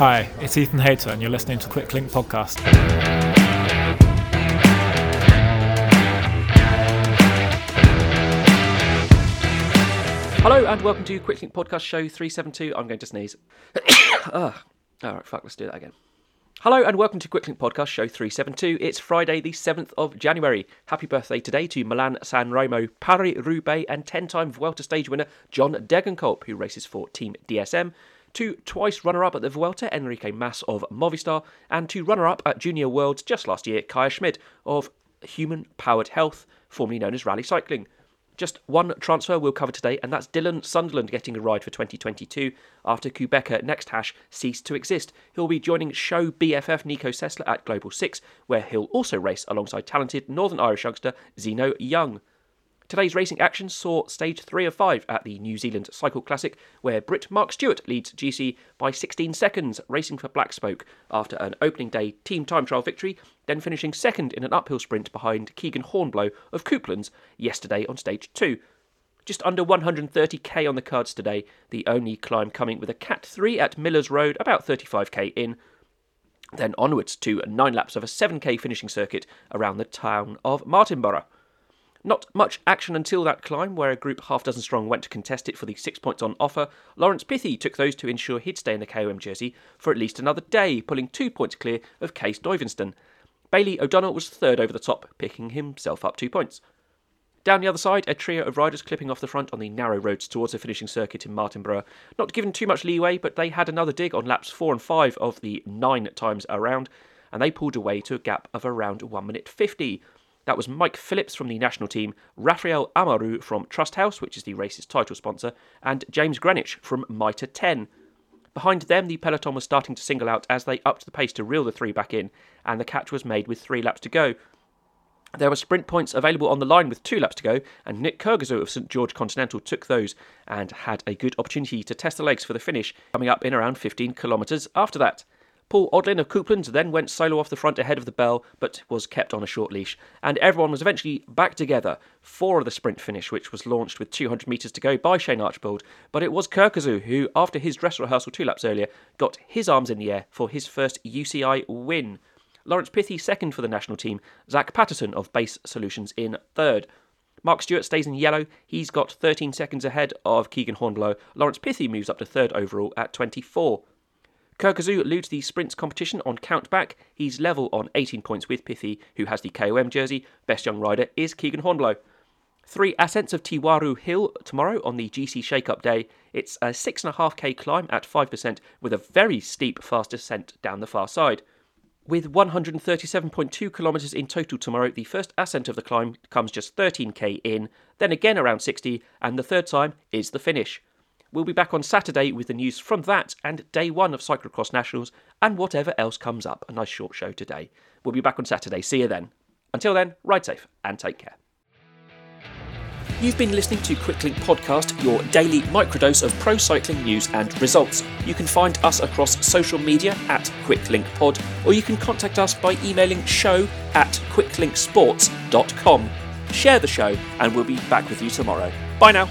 Hi, it's Ethan Hayter, and you're listening to Quicklink Podcast. Hello and welcome to Quicklink Podcast Show 372. I'm going to sneeze. Ugh. All right, fuck, let's do that again. Hello and welcome to Quicklink Podcast Show 372. It's Friday, the 7th of January. Happy birthday today to Milan San Remo, Paris Roubaix, and 10 time Vuelta stage winner John Degenkolb, who races for Team DSM. To twice runner up at the Vuelta, Enrique Mas of Movistar, and to runner up at Junior Worlds just last year, Kaia Schmid of Human Powered Health, formerly known as Rally Cycling. Just one transfer we'll cover today, and that's Dylan Sunderland getting a ride for 2022 after Qhubeka NextHash ceased to exist. He'll be joining show BFF Nico Sessler at Global 6, where he'll also race alongside talented Northern Irish youngster Zeno Young. Today's racing action saw stage 3 of 5 at the New Zealand Cycle Classic, where Brit Mark Stewart leads GC by 16 seconds, racing for Black Spoke after an opening day team time trial victory, then finishing second in an uphill sprint behind Keegan Hornblow of Couplands yesterday on stage 2. Just under 130k on the cards today, the only climb coming with a Cat 3 at Millers Road, about 35k in. Then onwards to nine laps of a 7k finishing circuit around the town of Martinborough. Not much action until that climb, where a group half dozen strong went to contest it for the six points on offer. Laurence Pithie took those to ensure he'd stay in the KOM jersey for at least another day, pulling two points clear of Kees Duyvesteyn. Bailey O'Donnell was third over the top, picking himself up two points. Down the other side, a trio of riders clipping off the front on the narrow roads towards the finishing circuit in Martinborough. Not given too much leeway, but they had another dig on laps 4 and 5 of the 9 times around, and they pulled away to a gap of around 1 minute 50. That was Mike Phillips from the national team, Raphael Amaru from Trust House, which is the race's title sponsor, and James Greenwich from Mitre 10. Behind them, the peloton was starting to single out as they upped the pace to reel the three back in, and the catch was made with three laps to go. There were sprint points available on the line with two laps to go, and Nick Kergozou of St George Continental took those and had a good opportunity to test the legs for the finish, coming up in around 15 kilometres after that. Paul Odlin of Coupland then went solo off the front ahead of the bell, but was kept on a short leash, and everyone was eventually back together for the sprint finish, which was launched with 200 metres to go by Shane Archibald. But it was Kergozou who, after his dress rehearsal two laps earlier, got his arms in the air for his first UCI win. Laurence Pithie second for the national team, Zach Patterson of Base Solutions in third. Mark Stewart stays in yellow. He's got 13 seconds ahead of Keegan Hornblow. Laurence Pithie moves up to third overall at 24. Kergozou leads the sprints competition on countback. He's level on 18 points with Pithie, who has the KOM jersey. Best young rider is Keegan Hornblow. Three ascents of Te Wharau Hill tomorrow on the GC Shake Up Day. It's a 6.5k climb at 5% with a very steep fast descent down the far side. With 137.2 kilometres in total tomorrow, the first ascent of the climb comes just 13k in, then again around 60, and the third time is the finish. We'll be back on Saturday with the news from that and day one of Cyclocross Nationals and whatever else comes up. A nice short show today. We'll be back on Saturday. See you then. Until then, ride safe and take care. You've been listening to Quicklink Podcast, your daily microdose of pro cycling news and results. You can find us across social media at QuicklinkPod, or you can contact us by emailing show at quicklinksports.com. Share the show, and we'll be back with you tomorrow. Bye now.